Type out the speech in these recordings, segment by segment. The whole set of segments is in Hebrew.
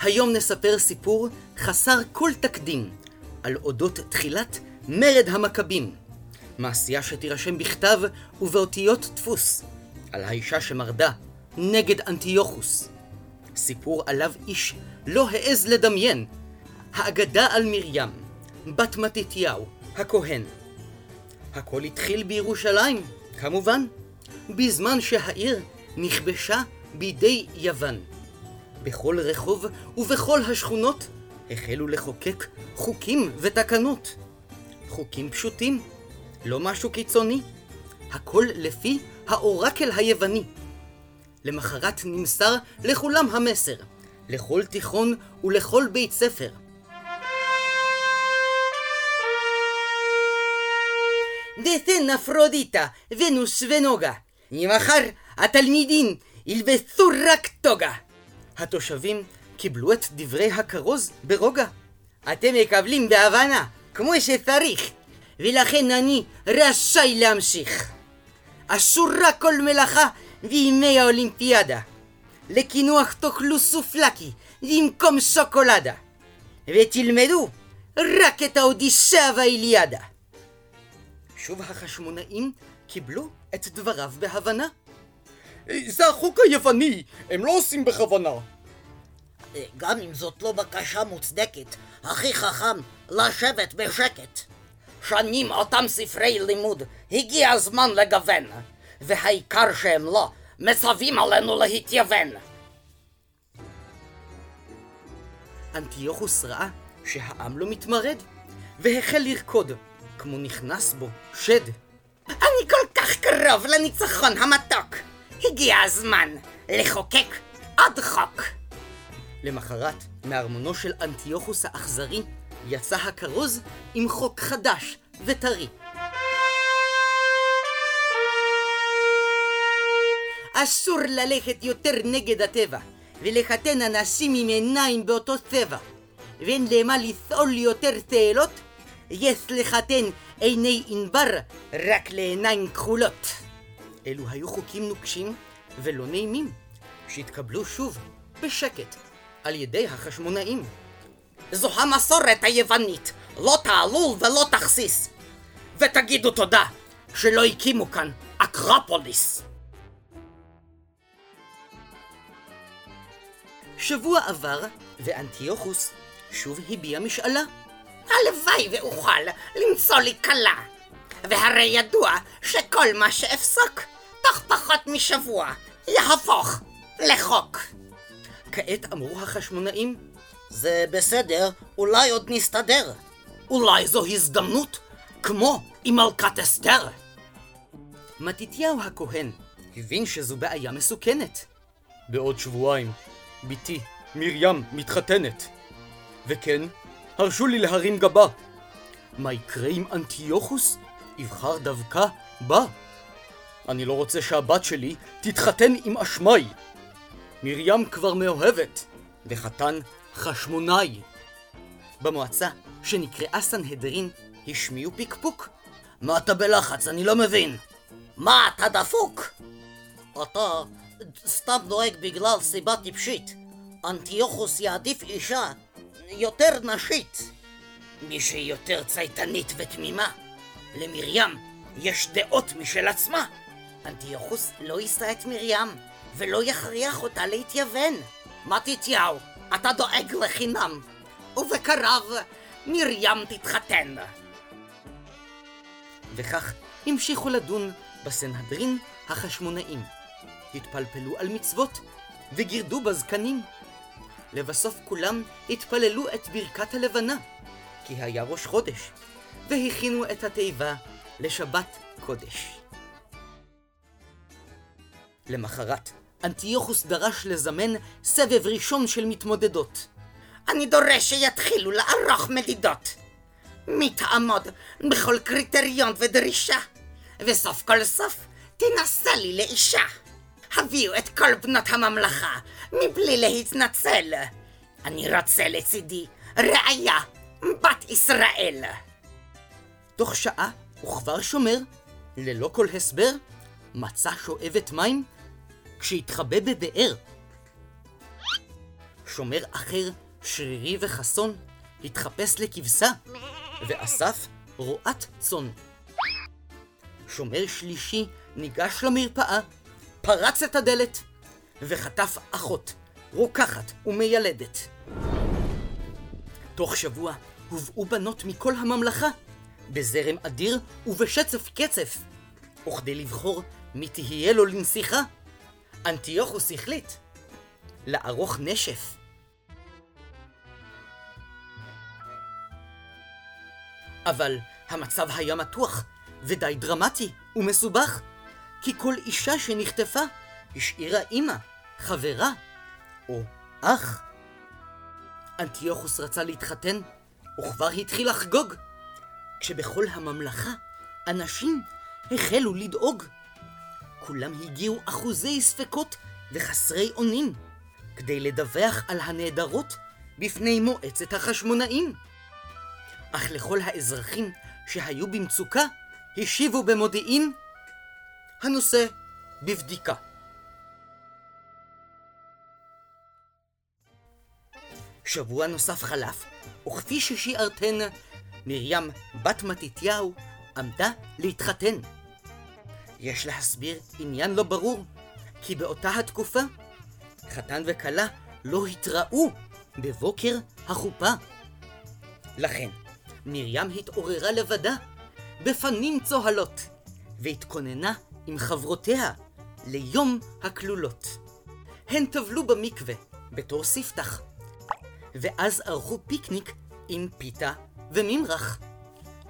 היום נספר סיפור חסר כל תקדים על אודות תחילת מרד המכבים. מעשייה שתירשם בכתב ובאותיות דפוס על האישה שמרדה נגד אנטיוכוס. סיפור עליו איש לא העז לדמיין. האגדה על מרים, בת מתתיהו, הכהן. הכל התחיל בירושלים, כמובן, בזמן שהעיר נכבשה בידי יוון. בכל רחוב ובכל השכונות החלו לחוקק חוקים ותקנות. חוקים פשוטים, לא משהו קיצוני. הכל לפי האורקל היווני. למחרת נמסר לכולם המסר, לכל תיכון ולכל בית ספר. דתן אפרודיטה, ונוס ונוגה. ממחר התלמידים ילבשו רק טוגה. התושבים קיבלו את דברי הכרוז ברוגע. אתם מקבלים בהבנה, כמו שצריך, ולכן אני רשאי להמשיך. אסורה כל מלאכה בימי האולימפיאדה. לקינוח תאכלו סופלקי במקום שוקולדה. ותלמדו רק את האודיסאה והאיליאדה. שוב החשמונאים קיבלו את דבריו בהבנה. זה החוק היווני, הם לא עושים בכוונה. גם אם זאת לא בקשה מוצדקת, הכי חכם לשבת בשקט. שנים אותם ספרי לימוד, הגיע הזמן לגוון, והעיקר שהם לא, מצווים עלינו להתייוון. אנטיוכוס ראה שהעם לא מתמרד, והחל לרקוד, כמו נכנס בו שד. אני כל כך קרוב לניצחון המתוק. הגיע הזמן לחוקק עוד חוק. למחרת, מארמונו של אנטיוכוס האכזרי, יצא הכרוז עם חוק חדש וטרי. אסור ללכת יותר נגד הטבע, ולחתן אנשים עם עיניים באותו צבע. ואין למה לסעול יותר תעלות, יש לחתן עיני ענבר רק לעיניים כחולות. אלו היו חוקים נוקשים ולא נעימים, שהתקבלו שוב, בשקט, על ידי החשמונאים. זו המסורת היוונית, לא תעלול ולא תכסיס. ותגידו תודה שלא הקימו כאן אקרופוליס. שבוע עבר, ואנטיוכוס שוב הביע משאלה. הלוואי ואוכל למצוא לי כלה. והרי ידוע שכל מה שאפסוק, תוך פחות משבוע, יהפוך לחוק. כעת אמרו החשמונאים, זה בסדר, אולי עוד נסתדר. אולי זו הזדמנות, כמו עם מלכת אסתר. מתתיהו הכהן הבין שזו בעיה מסוכנת. בעוד שבועיים, בתי, מרים, מתחתנת. וכן, הרשו לי להרים גבה. מה יקרה אם אנטיוכוס יבחר דווקא בה? אני לא רוצה שהבת שלי תתחתן עם אשמי. מרים כבר מאוהבת, וחתן חשמונאי. במועצה, שנקראה סנהדרין, השמיעו פקפוק. מה אתה בלחץ? אני לא מבין. מה, אתה דפוק? אתה סתם נוהג בגלל סיבה טיפשית. אנטיוכוס יעדיף אישה יותר נשית. מי שהיא יותר צייתנית ותמימה. למרים יש דעות משל עצמה. אנטיוכוס לא יישא את מרים, ולא יכריח אותה להתייוון. מתתיהו, אתה דואג לחינם, ובקרב מרים תתחתן. וכך המשיכו לדון בסנהדרין החשמונאים. התפלפלו על מצוות וגירדו בזקנים. לבסוף כולם התפללו את ברכת הלבנה, כי היה ראש חודש, והכינו את התיבה לשבת קודש. למחרת, אנטיוכוס דרש לזמן סבב ראשון של מתמודדות. אני דורש שיתחילו לערוך מדידות. מי תעמוד בכל קריטריון ודרישה, וסוף כל סוף תנסה לי לאישה. הביאו את כל בנות הממלכה, מבלי להתנצל. אני רוצה לצידי ראיה, בת ישראל. תוך שעה, וכבר שומר, ללא כל הסבר, מצא שואבת מים כשהתחבא בבאר. שומר אחר, שרירי וחסון, התחפש לכבשה, ואסף רועת צאן. שומר שלישי ניגש למרפאה, פרץ את הדלת, וחטף אחות, רוקחת ומיילדת. תוך שבוע הובאו בנות מכל הממלכה, בזרם אדיר ובשצף קצף, וכדי לבחור מי תהיה לו לנסיכה, אנטיוכוס החליט לערוך נשף. אבל המצב היה מתוח ודי דרמטי ומסובך, כי כל אישה שנחטפה השאירה אימא, חברה או אח. אנטיוכוס רצה להתחתן, וכבר התחיל לחגוג, כשבכל הממלכה אנשים החלו לדאוג. כולם הגיעו אחוזי ספקות וחסרי אונים, כדי לדווח על הנעדרות בפני מועצת החשמונאים. אך לכל האזרחים שהיו במצוקה השיבו במודיעין הנושא בבדיקה. שבוע נוסף חלף, וכפי ששיערתן, מרים בת מתתיהו עמדה להתחתן. יש להסביר עניין לא ברור, כי באותה התקופה חתן וכלה לא התראו בבוקר החופה. לכן, מרים התעוררה לבדה, בפנים צוהלות, והתכוננה עם חברותיה ליום הכלולות. הן טבלו במקווה בתור ספתח, ואז ערכו פיקניק עם פיתה וממרח.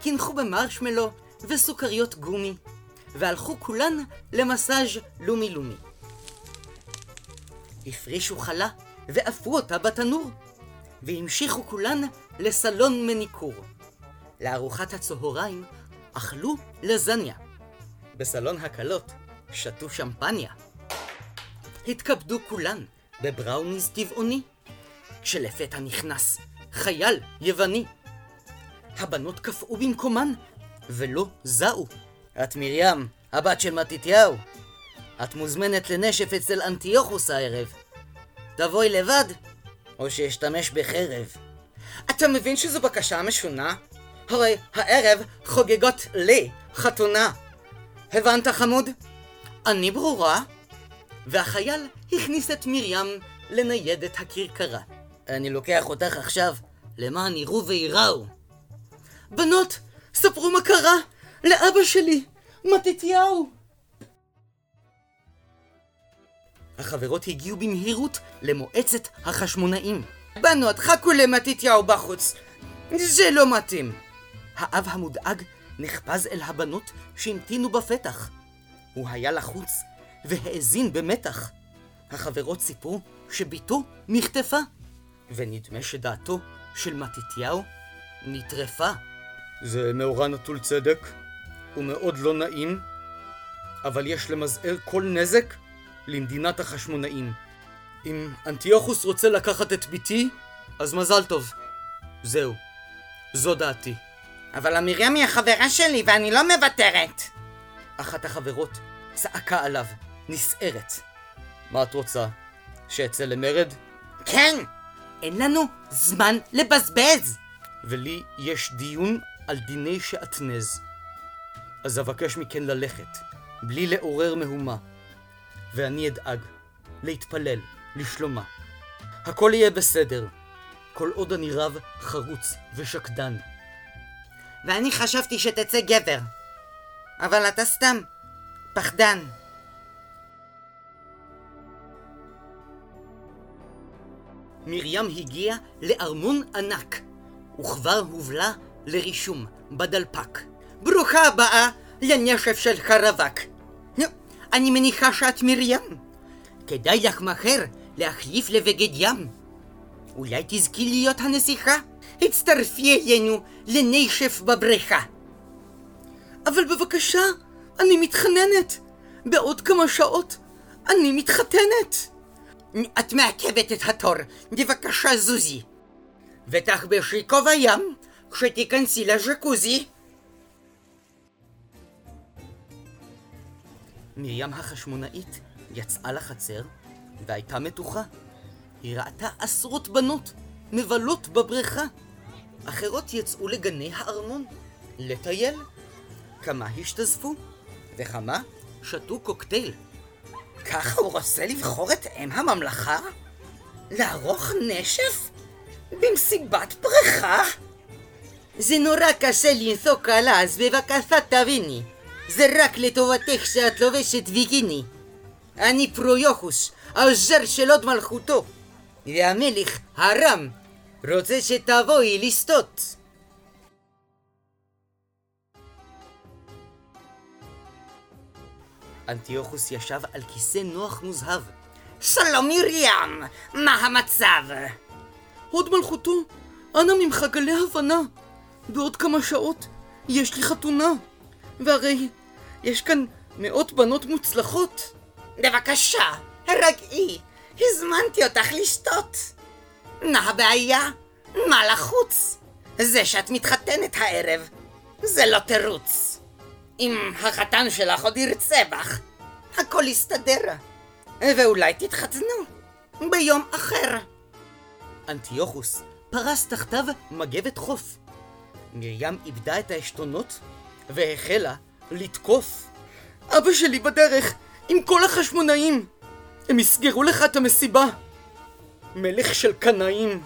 קינחו במרשמלו וסוכריות גומי, והלכו כולן למסאז' לומי לומי. הפרישו חלה ואפו אותה בתנור, והמשיכו כולן לסלון מניקור. לארוחת הצהריים אכלו לזניה. בסלון הכלות שתו שמפניה. התכבדו כולן בבראוניז טבעוני, כשלפתע נכנס חייל יווני. הבנות קפאו במקומן ולא זעו. את מרים, הבת של מתתיהו. את מוזמנת לנשף אצל אנטיוכוס הערב. תבואי לבד, או שאשתמש בחרב. אתה מבין שזו בקשה משונה? הרי הערב חוגגות לי חתונה. הבנת חמוד? אני ברורה? והחייל הכניס את מרים לניידת הכרכרה. אני לוקח אותך עכשיו למען יראו וייראו. בנות, ספרו מה קרה לאבא שלי, מתתיהו. החברות הגיעו במהירות למועצת החשמונאים. בנות, חכו למתתיהו בחוץ. זה לא מתאים. האב המודאג נחפז אל הבנות שהמתינו בפתח. הוא היה לחוץ והאזין במתח. החברות סיפרו שבתו נחטפה, ונדמה שדעתו של מתתיהו נטרפה. זה מאורע נטול צדק, ומאוד לא נעים, אבל יש למזער כל נזק למדינת החשמונאים. אם אנטיוכוס רוצה לקחת את ביתי, אז מזל טוב. זהו. זו דעתי. אבל המרים היא החברה שלי ואני לא מוותרת. אחת החברות צעקה עליו, נסערת. מה את רוצה? שאצא למרד? כן! אין לנו זמן לבזבז! ולי יש דיון על דיני שעטנז. אז אבקש מכן ללכת, בלי לעורר מהומה. ואני אדאג להתפלל לשלומה. הכל יהיה בסדר, כל עוד אני רב חרוץ ושקדן. ואני חשבתי שתצא גבר. אבל אתה סתם פחדן. מרים הגיעה לארמון ענק, וכבר הובלה לרישום בדלפק. ברוכה הבאה לנשף של קרווק. נו, אני מניחה שאת מרים. כדאי לך מהר להחליף לבגד ים. אולי תזכי להיות הנסיכה? הצטרפי אלינו לנשף בבריכה. אבל בבקשה, אני מתחננת. בעוד כמה שעות אני מתחתנת. את מעכבת את התור, בבקשה זוזי. ותחבשי כובע ים כשתיכנסי לז'קוזי. מרים החשמונאית יצאה לחצר והייתה מתוחה. היא ראתה עשרות בנות מבלות בבריכה. אחרות יצאו לגני הארמון לטייל. כמה השתזפו, וכמה שתו קוקטייל. ככה הוא רוצה לבחור את אם הממלכה? לערוך נשף? במסיבת בריכה? זה נורא קשה לנסוע קלה, אז בבקשה תביני. זה רק לטובתך שאת לובשת ויגיני. אני פרויוחוס, העוזר של הוד מלכותו. והמלך, הרם, רוצה שתבואי לסטות. אנטיוכוס ישב על כיסא נוח מוזהב. שלום מרים, מה המצב? הוד מלכותו, אנא ממך גלה הבנה. בעוד כמה שעות יש לי חתונה. והרי יש כאן מאות בנות מוצלחות. בבקשה, הרגעי, הזמנתי אותך לשתות. מה הבעיה? מה לחוץ? זה שאת מתחתנת הערב, זה לא תירוץ. אם החתן שלך עוד ירצה בך, הכל יסתדר. ואולי תתחתנו ביום אחר. אנטיוכוס פרס תחתיו מגבת חוף. מרים איבדה את העשתונות והחלה לתקוף. אבא שלי בדרך, עם כל החשמונאים. הם יסגרו לך את המסיבה. מלך של קנאים.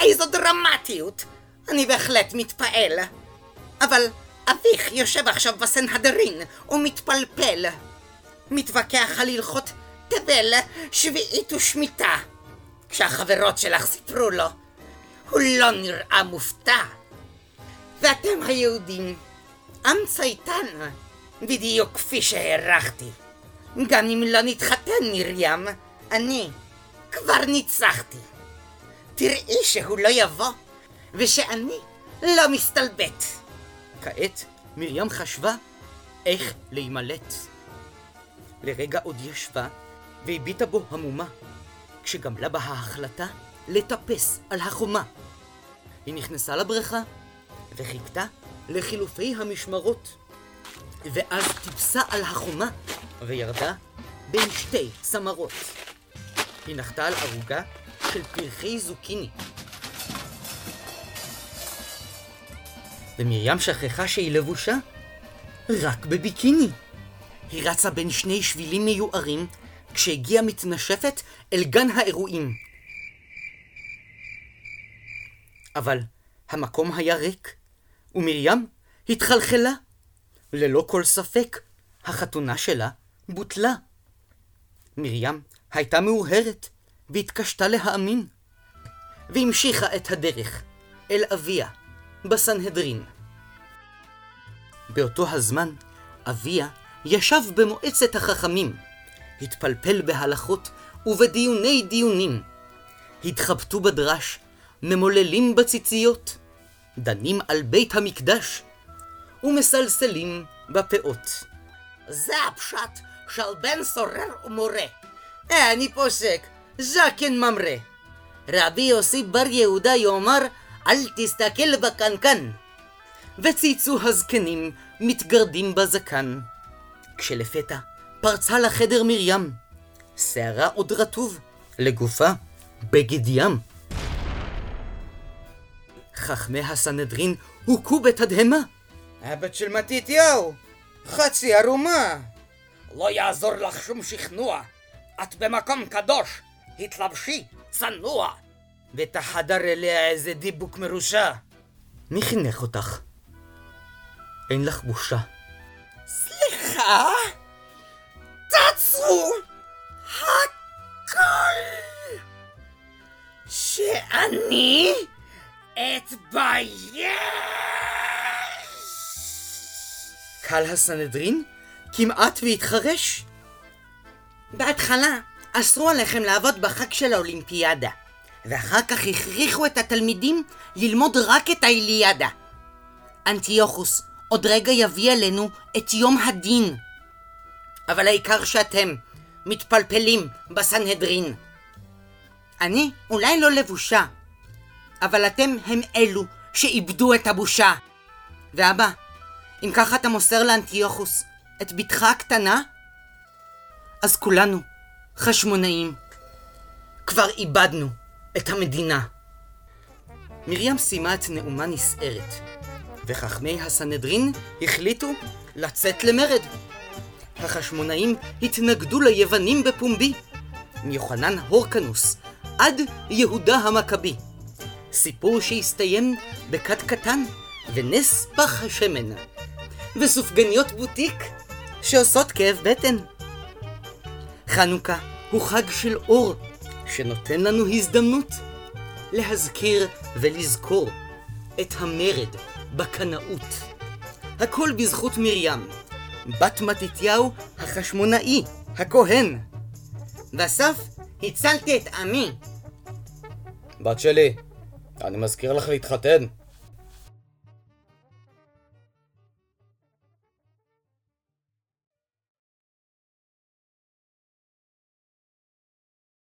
איזו דרמטיות! אני בהחלט מתפעל. אבל אביך יושב עכשיו בסנהדרין ומתפלפל. מתווכח על הלכות תבל, שביעית ושמיטה. כשהחברות שלך סיפרו לו, הוא לא נראה מופתע. ואתם היהודים, עם צייתן, בדיוק כפי שהערכתי. גם אם לא נתחתן מרים, אני כבר ניצחתי. תראי שהוא לא יבוא, ושאני לא מסתלבט. כעת מרים חשבה איך להימלט. לרגע עוד ישבה והביטה בו המומה, כשגמלה בה ההחלטה לטפס על החומה. היא נכנסה לבריכה וחיכתה לחילופי המשמרות. ואז טיפסה על החומה וירדה בין שתי צמרות. היא נחתה על ערוגה של פרחי זוקיני. ומרים שכחה שהיא לבושה רק בביקיני. היא רצה בין שני שבילים מיוערים כשהגיעה מתנשפת אל גן האירועים. אבל המקום היה ריק, ומרים התחלחלה. ללא כל ספק, החתונה שלה בוטלה. מרים הייתה מאוהרת, והתקשתה להאמין. והמשיכה את הדרך אל אביה בסנהדרין. באותו הזמן, אביה ישב במועצת החכמים, התפלפל בהלכות ובדיוני דיונים. התחבטו בדרש, ממוללים בציציות, דנים על בית המקדש, ומסלסלים בפאות. זה הפשט של בן סורר ומורה. אני פוסק, זקן ממרא. רבי יוסי בר יהודה יאמר, אל תסתכל בקנקן. וצייצו הזקנים, מתגרדים בזקן. כשלפתע פרצה לחדר מרים. שערה עוד רטוב, לגופה בגד ים. חכמי הסנהדרין הוכו בתדהמה. הבת של מתתיהו, חצי ערומה. לא יעזור לך שום שכנוע. את במקום קדוש, התלבשי, צנוע. ותחדר אליה איזה דיבוק מרושע. מי חינך אותך? אין לך בושה. סליחה? תעצרו! הכל! שאני אתבייש! קהל הסנהדרין כמעט והתחרש. בהתחלה אסרו עליכם לעבוד בחג של האולימפיאדה, ואחר כך הכריחו את התלמידים ללמוד רק את האיליאדה. אנטיוכוס עוד רגע יביא עלינו את יום הדין. אבל העיקר שאתם מתפלפלים בסנהדרין. אני אולי לא לבושה, אבל אתם הם אלו שאיבדו את הבושה. ואבא, אם ככה אתה מוסר לאנטיוכוס את בתך הקטנה, אז כולנו חשמונאים. כבר איבדנו את המדינה. מרים סיימה את נאומה נסערת, וחכמי הסנהדרין החליטו לצאת למרד. החשמונאים התנגדו ליוונים בפומבי, מיוחנן הורקנוס עד יהודה המכבי. סיפור שהסתיים בכת קטן ונס פח השמן, וסופגניות בוטיק שעושות כאב בטן. חנוכה הוא חג של אור, שנותן לנו הזדמנות להזכיר ולזכור את המרד בקנאות. הכל בזכות מרים, בת מתתיהו החשמונאי, הכהן. בסוף הצלתי את עמי. בת שלי, אני מזכיר לך להתחתן.